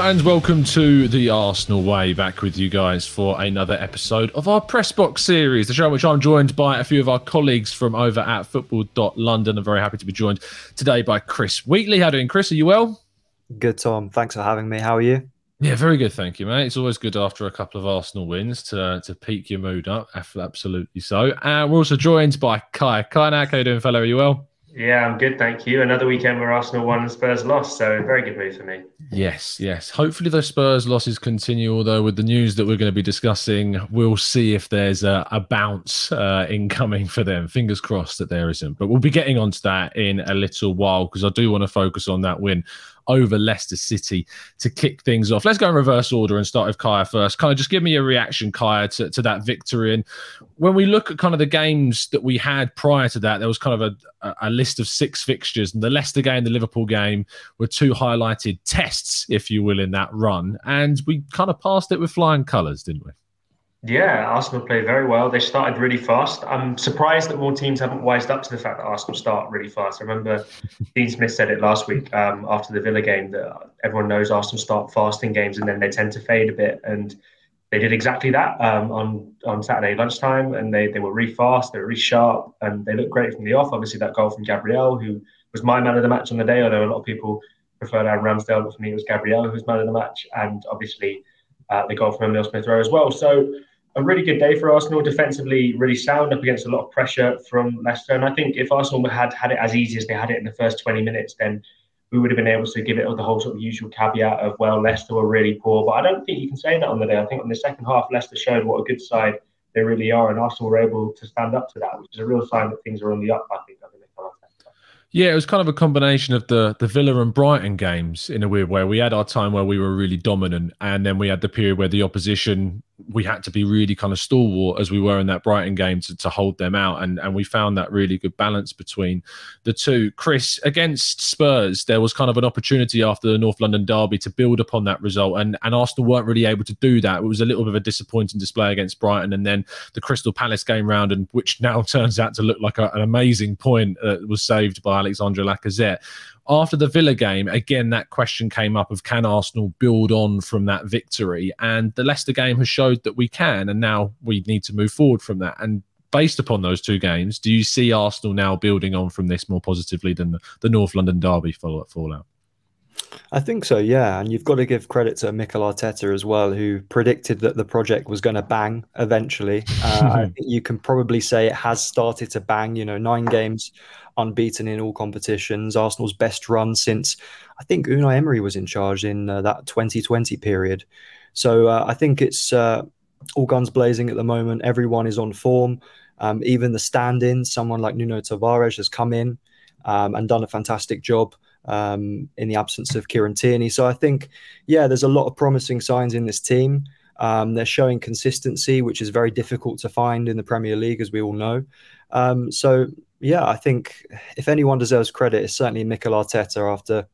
and welcome to the Arsenal Way. Back with you guys for another episode of our Press Box series, the show in which I'm joined by a few of our colleagues from over at Football.London. I'm very happy to be joined today by Chris Wheatley. How doing, Chris? Are you well? Good, Tom. Thanks for having me. How are you? Yeah, very good, thank you, mate. It's always good after a couple of Arsenal wins to to peak your mood up. Absolutely so. And we're also joined by Kai. Kai, how are you doing, fellow? Are you well? Yeah, I'm good, thank you. Another weekend where Arsenal won and Spurs lost, so very good move for me. Yes, yes. Hopefully the Spurs losses continue. Although with the news that we're going to be discussing, we'll see if there's a, a bounce uh, incoming for them. Fingers crossed that there isn't. But we'll be getting onto that in a little while because I do want to focus on that win over Leicester City to kick things off. Let's go in reverse order and start with Kaya first. Kind of just give me a reaction, Kaya, to, to that victory. And when we look at kind of the games that we had prior to that, there was kind of a, a list of six fixtures, and the Leicester game, the Liverpool game were two highlighted tests, if you will, in that run. And we kind of passed it with flying colours, didn't we? Yeah, Arsenal played very well. They started really fast. I'm surprised that more teams haven't wised up to the fact that Arsenal start really fast. I remember Dean Smith said it last week um, after the Villa game that everyone knows Arsenal start fast in games and then they tend to fade a bit. And they did exactly that um, on on Saturday lunchtime, and they they were really fast, they were really sharp, and they looked great from the off. Obviously, that goal from Gabriel, who was my man of the match on the day, although a lot of people preferred Aaron Ramsdale, but for me it was Gabriel who was man of the match, and obviously uh, the goal from Emile Smith Rowe as well. So a really good day for Arsenal. Defensively, really sound up against a lot of pressure from Leicester. And I think if Arsenal had had it as easy as they had it in the first 20 minutes, then we would have been able to give it the whole sort of usual caveat of, well, Leicester were really poor. But I don't think you can say that on the day. I think on the second half, Leicester showed what a good side they really are. And Arsenal were able to stand up to that, which is a real sign that things are on the up, I think. Yeah, it was kind of a combination of the the Villa and Brighton games in a weird way. We had our time where we were really dominant, and then we had the period where the opposition we had to be really kind of stalwart as we were in that Brighton game to, to hold them out. And, and we found that really good balance between the two. Chris, against Spurs, there was kind of an opportunity after the North London derby to build upon that result. And, and Arsenal weren't really able to do that. It was a little bit of a disappointing display against Brighton. And then the Crystal Palace game round, and which now turns out to look like a, an amazing point uh, was saved by Alexandre Lacazette after the Villa game, again, that question came up of can Arsenal build on from that victory? And the Leicester game has showed that we can, and now we need to move forward from that. And based upon those two games, do you see Arsenal now building on from this more positively than the, North London derby fallout? I think so, yeah. And you've got to give credit to Mikel Arteta as well, who predicted that the project was going to bang eventually. Uh, I think you can probably say it has started to bang. You know, nine games unbeaten in all competitions. Arsenal's best run since I think Unai Emery was in charge in uh, that 2020 period. So uh, I think it's uh, all guns blazing at the moment. Everyone is on form. Um, even the stand-in, someone like Nuno Tavares has come in um, and done a fantastic job um, in the absence of Kieran Tierney. So I think, yeah, there's a lot of promising signs in this team. Um, they're showing consistency, which is very difficult to find in the Premier League, as we all know. Um, so, yeah, I think if anyone deserves credit, it's certainly Mikel Arteta after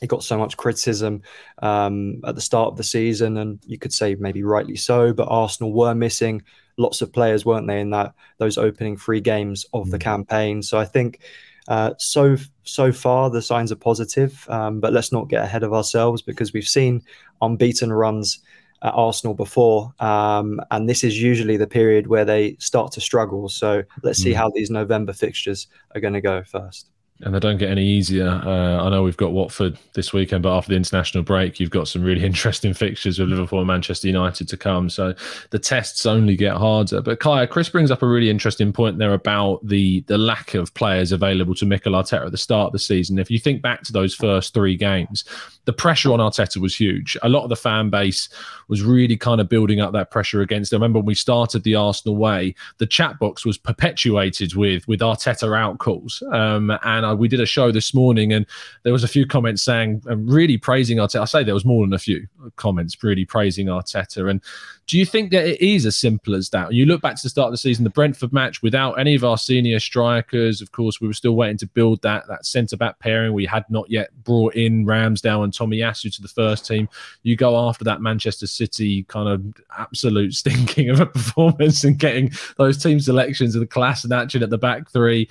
he got so much criticism um, at the start of the season, and you could say maybe rightly so. But Arsenal were missing lots of players, weren't they, in that those opening three games of the mm. campaign? So I think uh, so so far the signs are positive, um, but let's not get ahead of ourselves because we've seen unbeaten runs at Arsenal before, um, and this is usually the period where they start to struggle. So let's see mm. how these November fixtures are going to go first and they don't get any easier. Uh, I know we've got Watford this weekend, but after the international break, you've got some really interesting fixtures with Liverpool and Manchester United to come. So the tests only get harder. But Kaya, Chris brings up a really interesting point there about the the lack of players available to Mikel Arteta at the start of the season. If you think back to those first three games, the pressure on Arteta was huge. A lot of the fan base was really kind of building up that pressure against. I remember when we started the Arsenal way, the chat box was perpetuated with with Arteta out calls, um, and we did a show this morning, and there was a few comments saying um, really praising Arteta. I say there was more than a few comments really praising Arteta, and do you think that it is as simple as that? You look back to the start of the season, the Brentford match without any of our senior strikers. Of course, we were still waiting to build that that centre back pairing. We had not yet brought in Ramsdale and Tomiyasu to the first team. You go after that Manchester City kind of absolute stinking of a performance and getting those team selections of the class and action at the back three.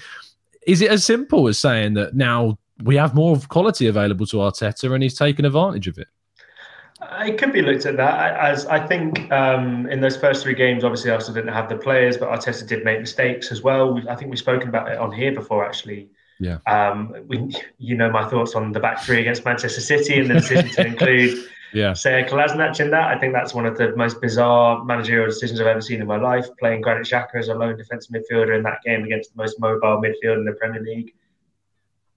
Is it as simple as saying that now we have more quality available to Arteta and he's taken advantage of it? It could be looked at that as I think um, in those first three games. Obviously, Arsenal didn't have the players, but Arteta did make mistakes as well. I think we've spoken about it on here before, actually. Yeah. Um, we, you know my thoughts on the back three against Manchester City and the decision to include yeah. Sead Kolasinac in that. I think that's one of the most bizarre managerial decisions I've ever seen in my life. Playing Granit Xhaka as a lone defensive midfielder in that game against the most mobile midfield in the Premier League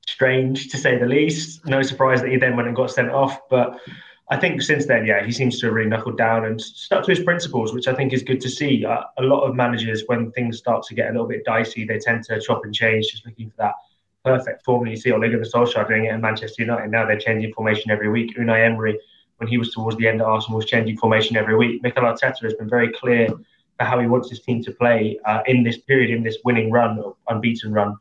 strange to say the least. No surprise that he then went and got sent off. But I think since then, yeah, he seems to have really knuckled down and stuck to his principles, which I think is good to see. Uh, a lot of managers, when things start to get a little bit dicey, they tend to chop and change, just looking for that perfect form. And you see Ole Gunnar Solskjaer doing it at Manchester United. Now they're changing formation every week. Unai Emery, when he was towards the end at Arsenal, was changing formation every week. Mikel Arteta has been very clear for how he wants his team to play uh, in this period, in this winning run, unbeaten run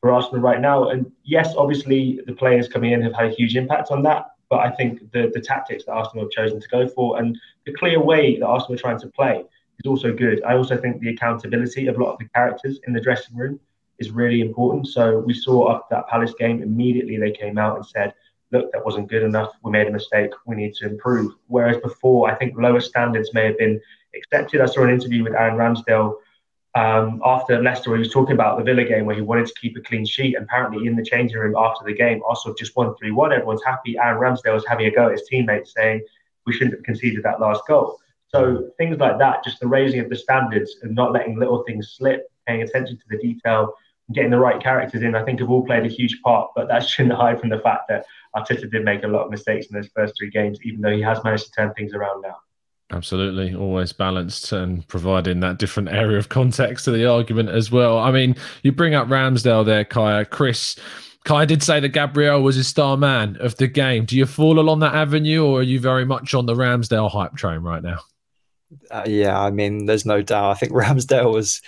for Arsenal right now. And yes, obviously the players coming in have had a huge impact on that. But I think the, the tactics that Arsenal have chosen to go for and the clear way that Arsenal are trying to play is also good. I also think the accountability of a lot of the characters in the dressing room is really important. So we saw after that Palace game, immediately they came out and said, look, that wasn't good enough. We made a mistake. We need to improve. Whereas before, I think lower standards may have been accepted. I saw an interview with Aaron Ramsdale um, after Leicester, where he was talking about the Villa game where he wanted to keep a clean sheet. And apparently, in the changing room after the game, Arsenal just won 3 1. Everyone's happy. Aaron Ramsdale was having a go at his teammates, saying, We shouldn't have conceded that last goal. So, things like that, just the raising of the standards and not letting little things slip, paying attention to the detail, getting the right characters in, I think have all played a huge part. But that shouldn't hide from the fact that Arteta did make a lot of mistakes in those first three games, even though he has managed to turn things around now. Absolutely, always balanced and providing that different area of context to the argument as well. I mean, you bring up Ramsdale there, Kaya. Chris, Kaya did say that Gabriel was his star man of the game. Do you fall along that avenue, or are you very much on the Ramsdale hype train right now? Uh, yeah, I mean, there's no doubt. I think Ramsdale was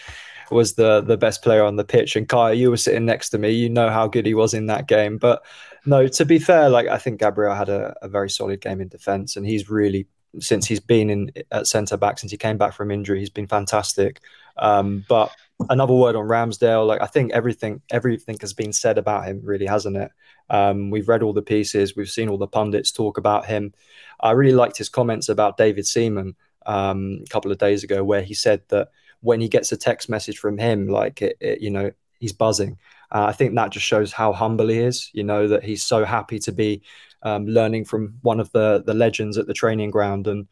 was the the best player on the pitch, and Kaya, you were sitting next to me. You know how good he was in that game, but no, to be fair, like I think Gabriel had a, a very solid game in defence, and he's really since he's been in at centre back since he came back from injury. He's been fantastic. Um, but another word on Ramsdale, like I think everything everything has been said about him, really, hasn't it? Um, we've read all the pieces, we've seen all the pundits talk about him. I really liked his comments about David Seaman um, a couple of days ago, where he said that when he gets a text message from him, like it, it you know, he's buzzing. Uh, I think that just shows how humble he is. You know that he's so happy to be um, learning from one of the the legends at the training ground. And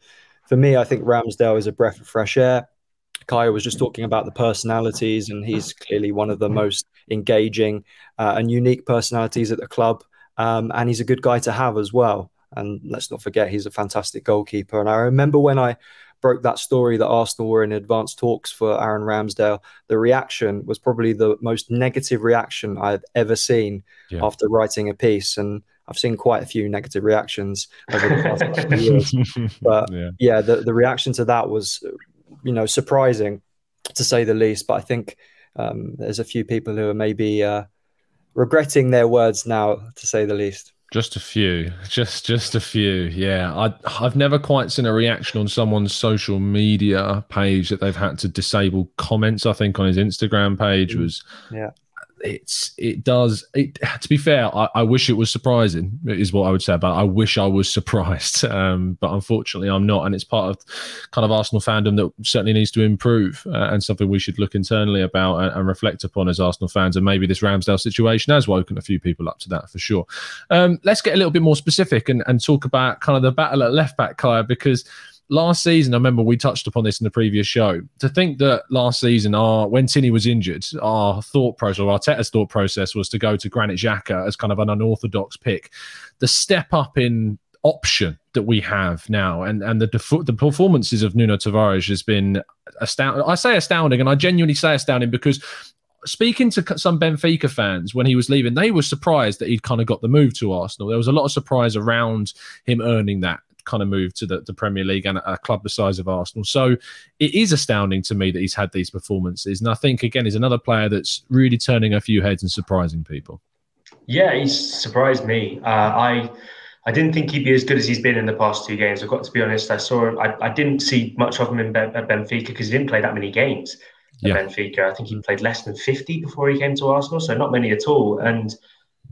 for me, I think Ramsdale is a breath of fresh air. Kaya was just talking about the personalities, and he's clearly one of the most engaging uh, and unique personalities at the club. Um, and he's a good guy to have as well. And let's not forget, he's a fantastic goalkeeper. And I remember when I broke that story that Arsenal were in advanced talks for Aaron Ramsdale, the reaction was probably the most negative reaction I've ever seen yeah. after writing a piece. And I've seen quite a few negative reactions over the past couple of years. But yeah, yeah the, the reaction to that was, you know, surprising to say the least. But I think um, there's a few people who are maybe uh, regretting their words now, to say the least. Just a few, just just a few. Yeah, I I've never quite seen a reaction on someone's social media page that they've had to disable comments. I think on his Instagram page mm. was yeah it's it does it to be fair I, I, wish it was surprising is what i would say about it. i wish i was surprised um, but unfortunately i'm not and it's part of kind of arsenal fandom that certainly needs to improve uh, and something we should look internally about and, and, reflect upon as arsenal fans and maybe this ramsdale situation has woken a few people up to that for sure um, let's get a little bit more specific and, and talk about kind of the battle at left back kaya because last season, I remember we touched upon this in the previous show. To think that last season, our when Tierney was injured, our thought process, or Arteta's thought process, was to go to Granit Xhaka as kind of an unorthodox pick. The step up in option that we have now, and and the the performances of Nuno Tavares has been astounding. I say astounding, and I genuinely say astounding because speaking to some Benfica fans when he was leaving, they were surprised that he'd kind of got the move to Arsenal. There was a lot of surprise around him earning that kind of move to the, the Premier League and a club the size of Arsenal. So it is astounding to me that he's had these performances. And I think, again, he's another player that's really turning a few heads and surprising people. Yeah, he's surprised me. Uh, I. I didn't think he'd be as good as he's been in the past two games. I've got to be honest. I saw him. I, I didn't see much of him in Benfica because he didn't play that many games at yeah. Benfica. I think he played less than 50 before he came to Arsenal, so not many at all. And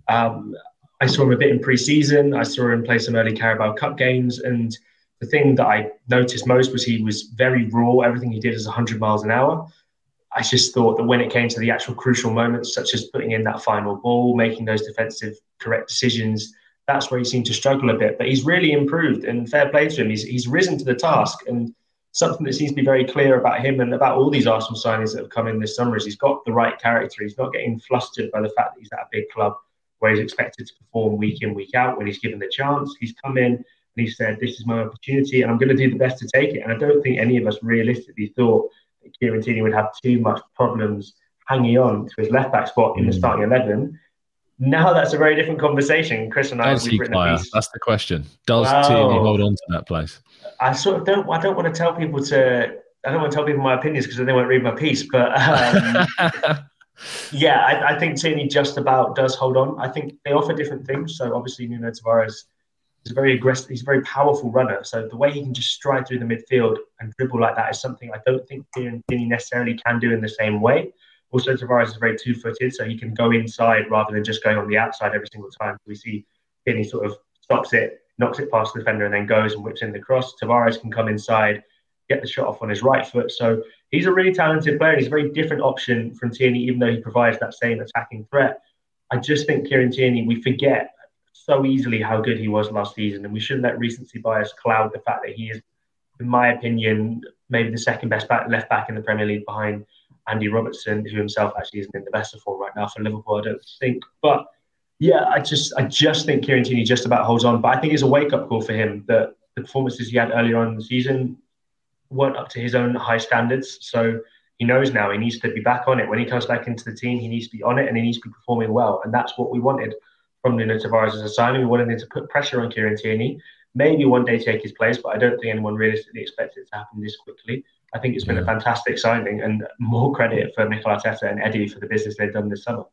um, I saw him a bit in pre-season. I saw him play some early Carabao Cup games, and the thing that I noticed most was he was very raw. Everything he did is 100 miles an hour. I just thought that when it came to the actual crucial moments, such as putting in that final ball, making those defensive correct decisions, that's where he seemed to struggle a bit. But he's really improved, and fair play to him. He's, he's risen to the task. And something that seems to be very clear about him and about all these Arsenal signings that have come in this summer is he's got the right character. He's not getting flustered by the fact that he's at a big club where he's expected to perform week in, week out when he's given the chance. He's come in and he said, This is my opportunity, and I'm going to do the best to take it. And I don't think any of us realistically thought that Kieran Tierney would have too much problems hanging on to his left back spot in the mm. starting 11. Now that's a very different conversation. Chris and I Does he, That's the question. Does wow. Tierney hold on to that place? I sort of don't. I don't want to tell people to. I don't want to tell people my opinions because then they won't read my piece. But um, yeah, I, I, think Tierney just about does hold on. I think they offer different things. So obviously, Nuno Tavares is a very aggressive. He's a very powerful runner. So the way he can just stride through the midfield and dribble like that is something I don't think Tierney necessarily can do in the same way. Also, Tavares is very two-footed, so he can go inside rather than just going on the outside every single time. We see Tierney sort of stops it, knocks it past the defender, and then goes and whips in the cross. Tavares can come inside, get the shot off on his right foot. So he's a really talented player. He's a very different option from Tierney, even though he provides that same attacking threat. I just think Kieran Tierney, we forget so easily how good he was last season, and we shouldn't let recency bias cloud the fact that he is, in my opinion, maybe the second best back, left back in the Premier League behind Andy Robertson, who himself actually isn't in the best of form right now for Liverpool, I don't think. But yeah, I just I just think Kieran Tierney just about holds on. But I think it's a wake up call for him that the performances he had earlier on in the season weren't up to his own high standards. So he knows now he needs to be back on it. When he comes back into the team, he needs to be on it and he needs to be performing well. And that's what we wanted from Nuno Tavares as a signing. We wanted him to put pressure on Kieran Tierney, maybe one day take his place, but I don't think anyone realistically expected it to happen this quickly. I think it's been yeah. a fantastic signing and more credit for Mikel Arteta and Edu for the business they've done this summer.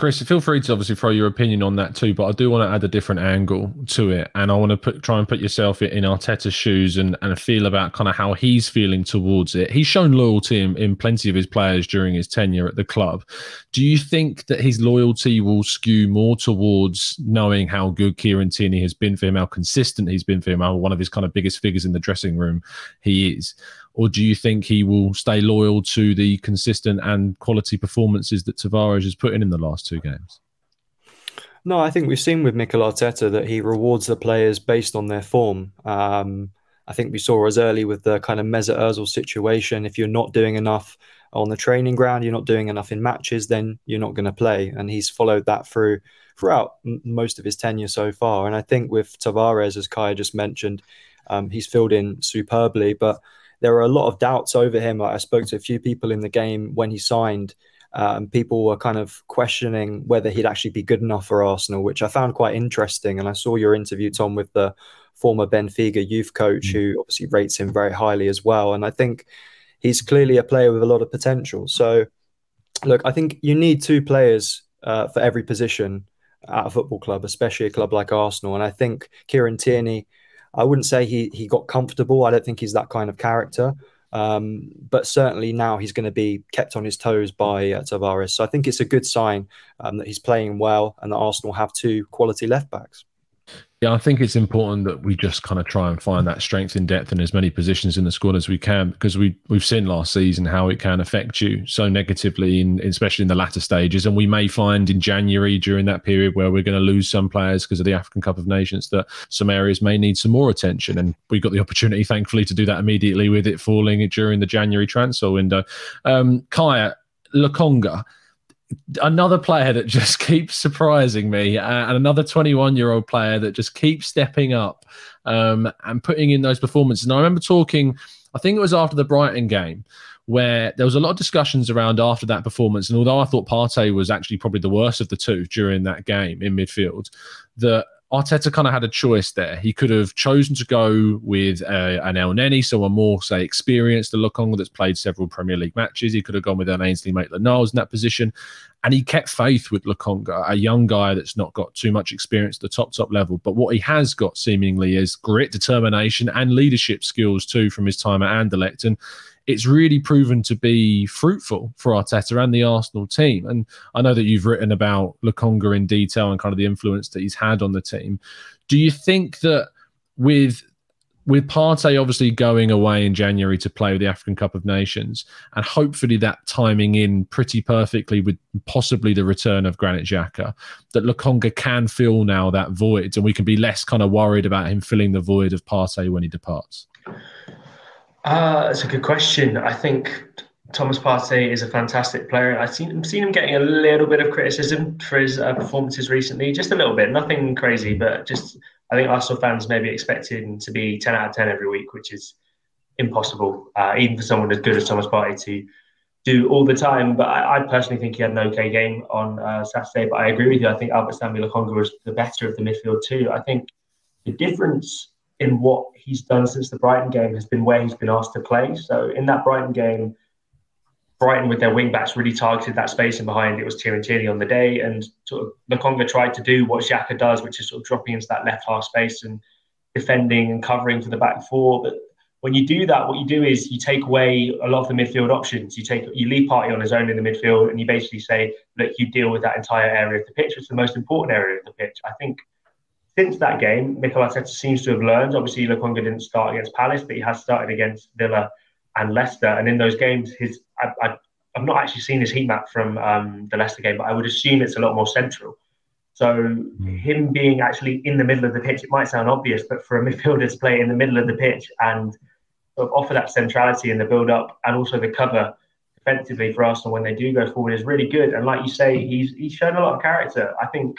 Chris, feel free to obviously throw your opinion on that too, but I do want to add a different angle to it, and I want to put, try and put yourself in Arteta's shoes and, and feel about kind of how he's feeling towards it. He's shown loyalty in, in plenty of his players during his tenure at the club. Do you think that his loyalty will skew more towards knowing how good Kieran Tierney has been for him, how consistent he's been for him, how one of his kind of biggest figures in the dressing room he is? Or do you think he will stay loyal to the consistent and quality performances that Tavares has put in in the last two games? No, I think we've seen with Mikel Arteta that he rewards the players based on their form. Um, I think we saw as early with the kind of Mesut Ozil situation. If you're not doing enough on the training ground, you're not doing enough in matches, then you're not going to play. And he's followed that through throughout most of his tenure so far. And I think with Tavares, as Kaya just mentioned, um, he's filled in superbly. But there were a lot of doubts over him. I spoke to a few people in the game when he signed, um, people were kind of questioning whether he'd actually be good enough for Arsenal, which I found quite interesting. And I saw your interview, Tom, with the former Benfica youth coach, mm. who obviously rates him very highly as well. And I think he's clearly a player with a lot of potential. So, look, I think you need two players uh, for every position at a football club, especially a club like Arsenal. And I think Kieran Tierney I wouldn't say he he got comfortable. I don't think he's that kind of character. Um, but certainly now he's going to be kept on his toes by uh, Tavares. So I think it's a good sign um, that he's playing well and that Arsenal have two quality left backs. Yeah, I think it's important that we just kind of try and find that strength in depth in as many positions in the squad as we can, because we we've seen last season how it can affect you so negatively, in, especially in the latter stages. And we may find in January during that period where we're going to lose some players because of the African Cup of Nations that some areas may need some more attention. And we got the opportunity, thankfully, to do that immediately with it falling during the January transfer window. Um, Kaya Lokonga another player that just keeps surprising me, uh, and another 21 year old player that just keeps stepping up um, and putting in those performances. And I remember talking, I think it was after the Brighton game, where there was a lot of discussions around after that performance. And although I thought Partey was actually probably the worst of the two during that game in midfield, that Arteta kind of had a choice there. He could have chosen to go with uh, an Elneny, someone more, say, experienced, a Lokonga that's played several Premier League matches. He could have gone with an Ainsley Maitland-Niles in that position. And he kept faith with Lokonga, a young guy that's not got too much experience at the top, top level. But what he has got seemingly is grit, determination, and leadership skills too from his time at Anderlecht. And it's really proven to be fruitful for Arteta and the Arsenal team. And I know that you've written about Lokonga in detail and kind of the influence that he's had on the team. Do you think that with with Partey obviously going away in January to play with the African Cup of Nations, and hopefully that timing in pretty perfectly with possibly the return of Granit Xhaka, that Lokonga can fill now that void, and we can be less kind of worried about him filling the void of Partey when he departs. Uh, a good question. I think Thomas Partey is a fantastic player. I've seen, seen him getting a little bit of criticism for his uh, performances recently, just a little bit, nothing crazy, but just I think Arsenal fans may be expecting to be 10 out of 10 every week, which is impossible, uh, even for someone as good as Thomas Partey to do all the time. But I, I personally think he had an okay game on uh, Saturday. But I agree with you. I think Albert Sambi Lokonga was the better of the midfield too. I think the difference in what he's done since the Brighton game has been where he's been asked to play. So in that Brighton game, Brighton with their wing backs really targeted that space and behind it was Kieran Tierney on the day. And sort of Lokonga tried to do what Xhaka does, which is sort of dropping into that left half space and defending and covering for the back four. But when you do that, what you do is you take away a lot of the midfield options. You take you leave Partey on his own in the midfield, and you basically say, look, you deal with that entire area of the pitch, which is the most important area of the pitch. I think since that game, Mikel Arteta seems to have learned. Obviously, Lokonga didn't start against Palace, but he has started against Villa and Leicester. And in those games, his I, I, have not actually seen his heat map from um, the Leicester game, but I would assume it's a lot more central. So mm. him being actually in the middle of the pitch, it might sound obvious, but for a midfielder to play in the middle of the pitch and sort of offer that centrality in the build-up and also the cover defensively for Arsenal when they do go forward is really good. And like you say, he's he's shown a lot of character. I think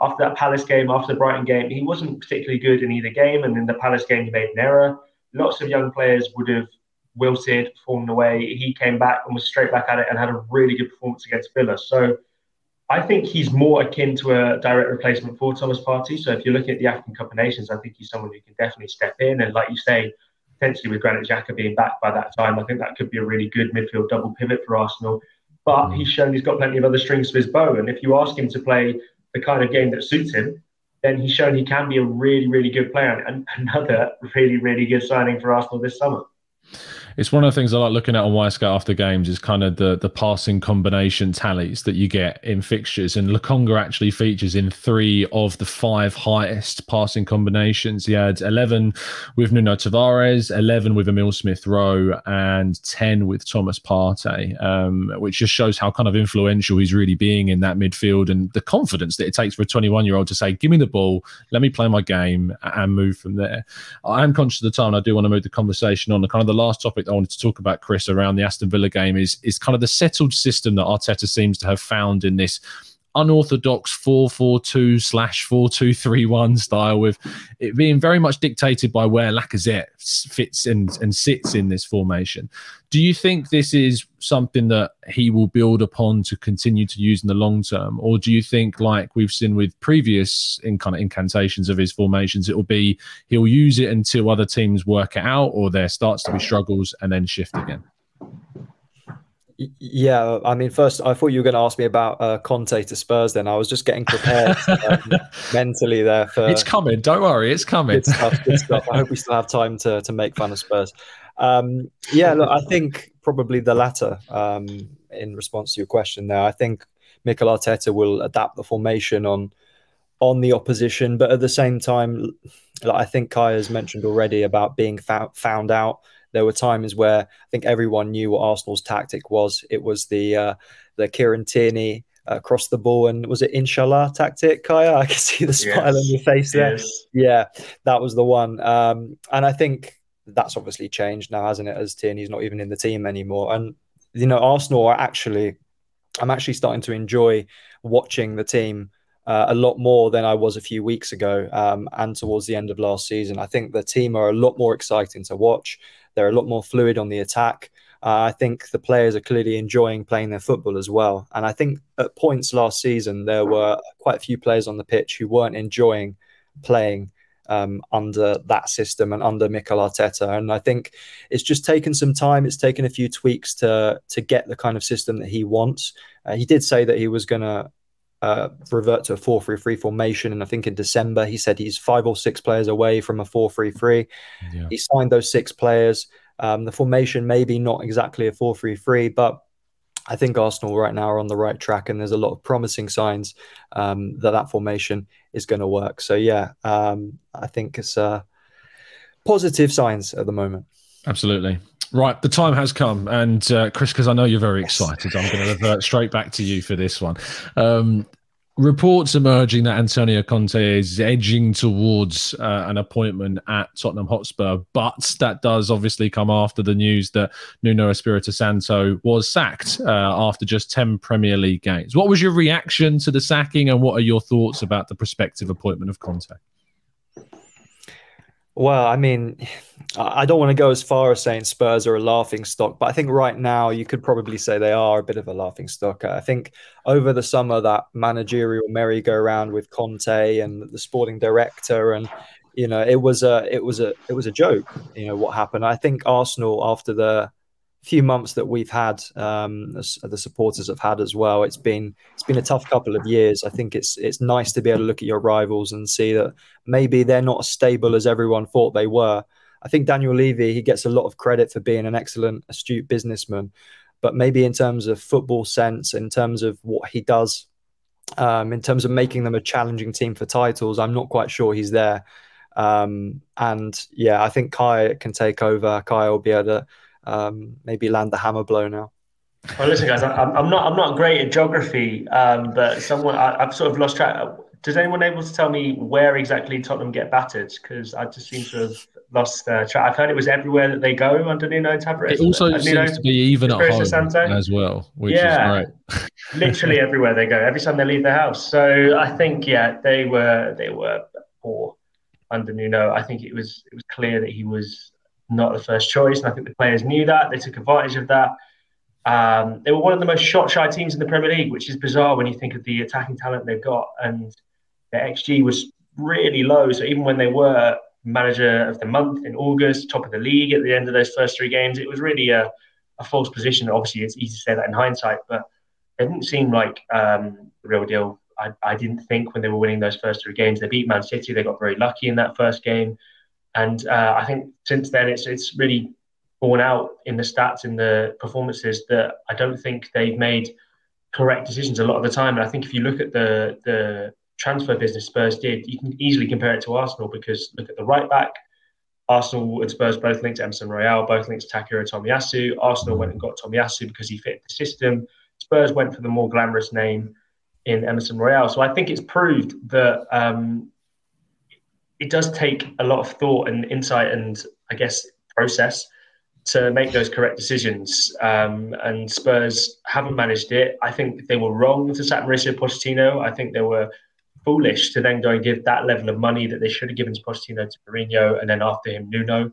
after that Palace game, after the Brighton game, he wasn't particularly good in either game. And in the Palace game, he made an error. Lots of young players would have wilted, fallen away. He came back and was straight back at it and had a really good performance against Villa. So I think he's more akin to a direct replacement for Thomas Partey. So if you're looking at the African Cup of Nations, I think he's someone who can definitely step in. And like you say, potentially with Granit Xhaka being back by that time, I think that could be a really good midfield double pivot for Arsenal. But he's shown he's got plenty of other strings to his bow. And if you ask him to play the kind of game that suits him, then he's shown he can be a really, really good player and another really, really good signing for Arsenal this summer it's one of the things I like looking at on Wyscout after games is kind of the the passing combination tallies that you get in fixtures. And Lokonga actually features in three of the five highest passing combinations. He had 11 with Nuno Tavares, 11 with Emile Smith Rowe, and 10 with Thomas Partey, um, which just shows how kind of influential he's really being in that midfield and the confidence that it takes for a 21 year old to say, Give me the ball, let me play my game, and move from there. I am conscious of the time. I do want to move the conversation on the kind of the last topic I wanted to talk about, Chris, around the Aston Villa game is is kind of the settled system that Arteta seems to have found in this unorthodox 4-4-2 slash 4-2-3-1 style with it being very much dictated by where Lacazette fits and, and sits in this formation. Do you think this is something that he will build upon to continue to use in the long term? Or do you think like we've seen with previous in kind of incantations of his formations, it will be he'll use it until other teams work it out or there starts to be struggles and then shift again? Yeah, I mean, first I thought you were going to ask me about uh, Conte to Spurs. Then I was just getting prepared um, mentally there for. It's coming. Don't worry, it's coming. Good stuff. Good stuff. I hope we still have time to to make fun of Spurs. Um, yeah, look, I think probably the latter. Um, in response to your question, there, I think Mikel Arteta will adapt the formation on on the opposition, but at the same time, like I think Kai has mentioned already about being found out there were times where I think everyone knew what Arsenal's tactic was. It was the uh, the Kieran Tierney uh, across the ball and was it inshallah tactic kaya i can see the smile yes. on your face there yes. yeah that was the one um, and i think that's obviously changed now hasn't it as tierney's not even in the team anymore and you know arsenal are actually i'm actually starting to enjoy watching the team uh, a lot more than I was a few weeks ago um, and towards the end of last season. I think the team are a lot more exciting to watch. They're a lot more fluid on the attack. Uh, I think the players are clearly enjoying playing their football as well. And I think at points last season, there were quite a few players on the pitch who weren't enjoying playing um, under that system and under Mikel Arteta. And I think it's just taken some time. It's taken a few tweaks to to get the kind of system that he wants. Uh, he did say that he was going to uh, revert to a 4 3 3 formation. And I think in December, he said he's five or six players away from a 4 3 3. He signed those six players. Um, the formation maybe not exactly a 4 3 3, but I think Arsenal right now are on the right track, and there's a lot of promising signs um, that that formation is going to work. So yeah, um, I think it's uh, positive signs at the moment. Absolutely. Right, the time has come, and uh, Chris, because I know you're very excited, I'm going to revert straight back to you for this one. Um, reports emerging that Antonio Conte is edging towards uh, an appointment at Tottenham Hotspur, but that does obviously come after the news that Nuno Espirito Santo was sacked uh, after just 10 Premier League games. What was your reaction to the sacking, and what are your thoughts about the prospective appointment of Conte? Well, I mean, I don't want to go as far as saying Spurs are a laughing stock, but I think right now you could probably say they are a bit of a laughing stock. I think over the summer that managerial merry-go-round with Conte and the sporting director, and you know, it was a it was a it was a joke. You know what happened. I think Arsenal after the few months that we've had, um, the supporters have had as well. It's been it's been a tough couple of years. I think it's it's nice to be able to look at your rivals and see that maybe they're not as stable as everyone thought they were. I think Daniel Levy he gets a lot of credit for being an excellent, astute businessman, but maybe in terms of football sense, in terms of what he does, um, in terms of making them a challenging team for titles, I'm not quite sure he's there. Um, and yeah, I think Kai can take over. Kai will be able to um, maybe land the hammer blow now. Well, listen, guys, I'm, I'm not I'm not great at geography, um, but someone I, have sort of lost track. Does anyone able to tell me where exactly Tottenham get battered? Because I just seem to have lost uh, track. I've heard it was everywhere that they go under Nuno Tavares. It also seems Nuno, to be even at home Santo. as well, which yeah, is great. literally everywhere they go, every time they leave the house. So I think yeah, they were they were poor under Nuno. I think it was it was clear that he was not the first choice. And I think the players knew that. They took advantage of that. Um, they were one of the most shot shy teams in the Premier League, which is bizarre when you think of the attacking talent they've got. And their XG was really low. So even when they were manager of the month in August, top of the league at the end of those first three games, it was really a, a false position. Obviously, it's easy to say that in hindsight, but it didn't seem like um, the real deal. I, I didn't think when they were winning those first three games, they beat Man City. They got very lucky in that first game. And uh, I think since then, it's it's really borne out in the stats, in the performances that I don't think they've made correct decisions a lot of the time. And I think if you look at the the transfer business Spurs did, you can easily compare it to Arsenal because look at the right back. Arsenal and Spurs both linked to Emerson Royal, both linked to Takehiro Tomiyasu. Arsenal went and got Tomiyasu because he fit the system. Spurs went for the more glamorous name in Emerson Royal. So I think it's proved that um, it does take a lot of thought and insight and I guess process to make those correct decisions. Um, and Spurs haven't managed it. I think they were wrong to sack Mauricio Pochettino. I think they were foolish to then go and give that level of money that they should have given to Pochettino to Mourinho and then after him Nuno.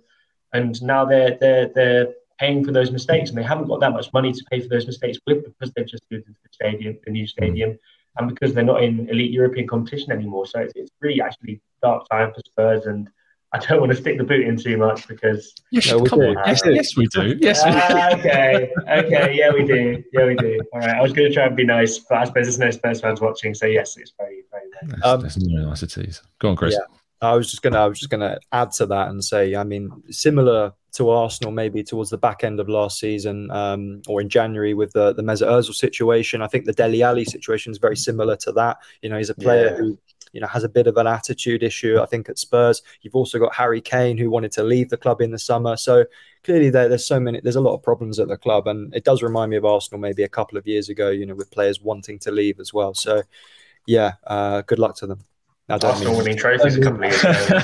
And now they're they're they're paying for those mistakes and they haven't got that much money to pay for those mistakes with because they've just moved into the stadium, the new stadium and because they're not in elite European competition anymore. So it's, it's really actually dark time for Spurs, and I don't want to stick the boot in too much because yes, no, come on. yes, yes, we do. Yes, uh, okay, okay, yeah, we do, yeah, we do. All right, I was going to try and be nice, but I suppose there's no Spurs fans watching, so yes, it's very, very. Nice. um, there's no niceties. Go on, Chris. Yeah. I was just gonna I was just gonna add to that and say, I mean, similar to Arsenal, maybe towards the back end of last season um, or in January with the the Mesut Ozil situation. I think the Dele Ali situation is very similar to that. You know, he's a player yeah. who you know has a bit of an attitude issue. I think at Spurs, you've also got Harry Kane who wanted to leave the club in the summer. So clearly, there, there's so many. There's a lot of problems at the club, and it does remind me of Arsenal maybe a couple of years ago. You know, with players wanting to leave as well. So yeah, uh, good luck to them. Arsenal winning trophies a couple of years ago.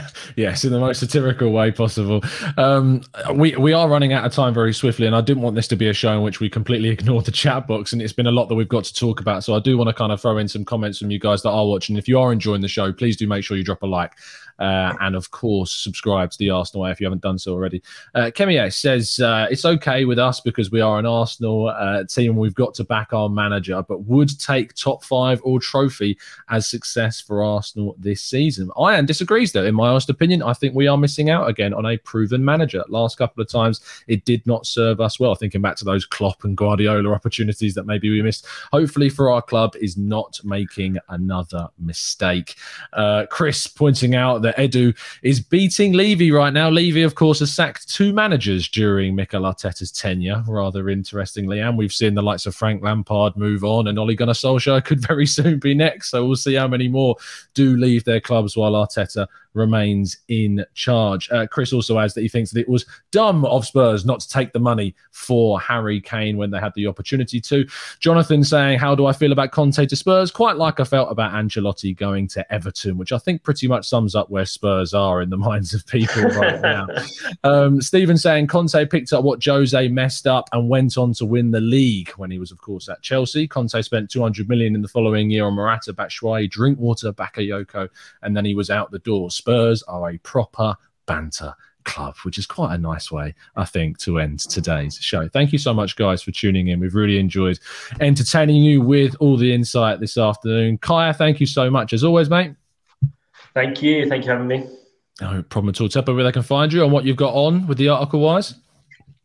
yes, in the most satirical way possible. Um, we we are running out of time very swiftly, and I didn't want this to be a show in which we completely ignored the chat box. And it's been a lot that we've got to talk about. So I do want to kind of throw in some comments from you guys that are watching. If you are enjoying the show, please do make sure you drop a like. Uh, and of course, subscribe to the Arsenal way if you haven't done so already. Uh, says uh, it's okay with us because we are an Arsenal uh, team. And we've got to back our manager, but would take top five or trophy as success for Arsenal this season. Ian disagrees though. In my honest opinion, I think we are missing out again on a proven manager. Last couple of times, it did not serve us well. Thinking back to those Klopp and Guardiola opportunities that maybe we missed. Hopefully, for our club, is not making another mistake. Uh, Chris pointing out that Edu is beating Levy right now. Levy, of course, has sacked two managers during Mikel Arteta's tenure, rather interestingly. And we've seen the likes of Frank Lampard move on, and Ole Gunnar Solskjaer could very soon be next. So we'll see how many more do leave their clubs while Arteta remains in charge. Uh, Chris also adds that he thinks that it was dumb of Spurs not to take the money for Harry Kane when they had the opportunity to. Jonathan saying, How do I feel about Conte to Spurs? Quite like I felt about Ancelotti going to Everton, which I think pretty much sums up where Spurs are in the minds of people right now. um, Stephen saying, Conte picked up what Jose messed up and went on to win the league when he was, of course, at Chelsea. Conte spent 200 million in the following year on Morata, Batshuayi, Drinkwater, Bakayoko, and then he was out the door. Spurs are a proper banter club, which is quite a nice way, I think, to end today's show. Thank you so much, guys, for tuning in. We've really enjoyed entertaining you with all the insight this afternoon. Kaya, thank you so much as always, mate. Thank you. Thank you for having me. No problem at all. Tepper, where they can find you and what you've got on with the article wise.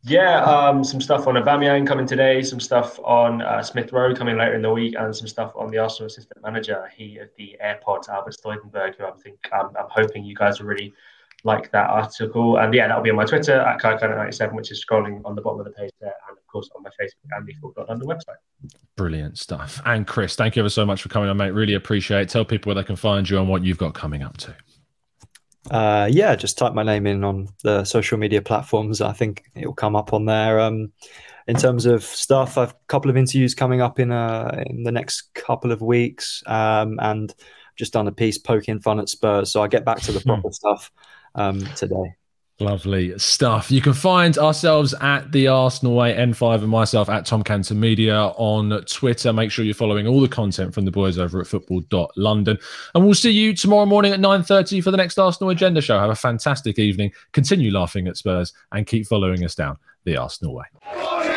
Yeah, um, some stuff on Aubameyang coming today, some stuff on uh, Smith Rowe coming later in the week, and some stuff on the Arsenal assistant manager, he of the AirPods, Albert Stuivenberg, who I think um, I'm hoping you guys will really like that article. And yeah, that'll be on my Twitter at KaiKaina97, which is scrolling on the bottom of the page there, and of course on my Facebook and the London website. Brilliant stuff. And Chris, thank you ever so much for coming on, mate. Really appreciate it. Tell people where they can find you and what you've got coming up to. Uh, yeah, just type my name in on the social media platforms. I think it'll come up on there. Um, in terms of stuff, I've a couple of interviews coming up in uh, in the next couple of weeks, um, and just done a piece poking fun at Spurs. So I get back to the proper stuff um, today. Lovely stuff. You can find ourselves at the Arsenal Way N5 and myself at Tom Canton Media on Twitter. Make sure you're following all the content from the boys over at football.london. And we'll see you tomorrow morning at 9.30 for the next Arsenal Agenda show. Have a fantastic evening. Continue laughing at Spurs and keep following us down the Arsenal Way.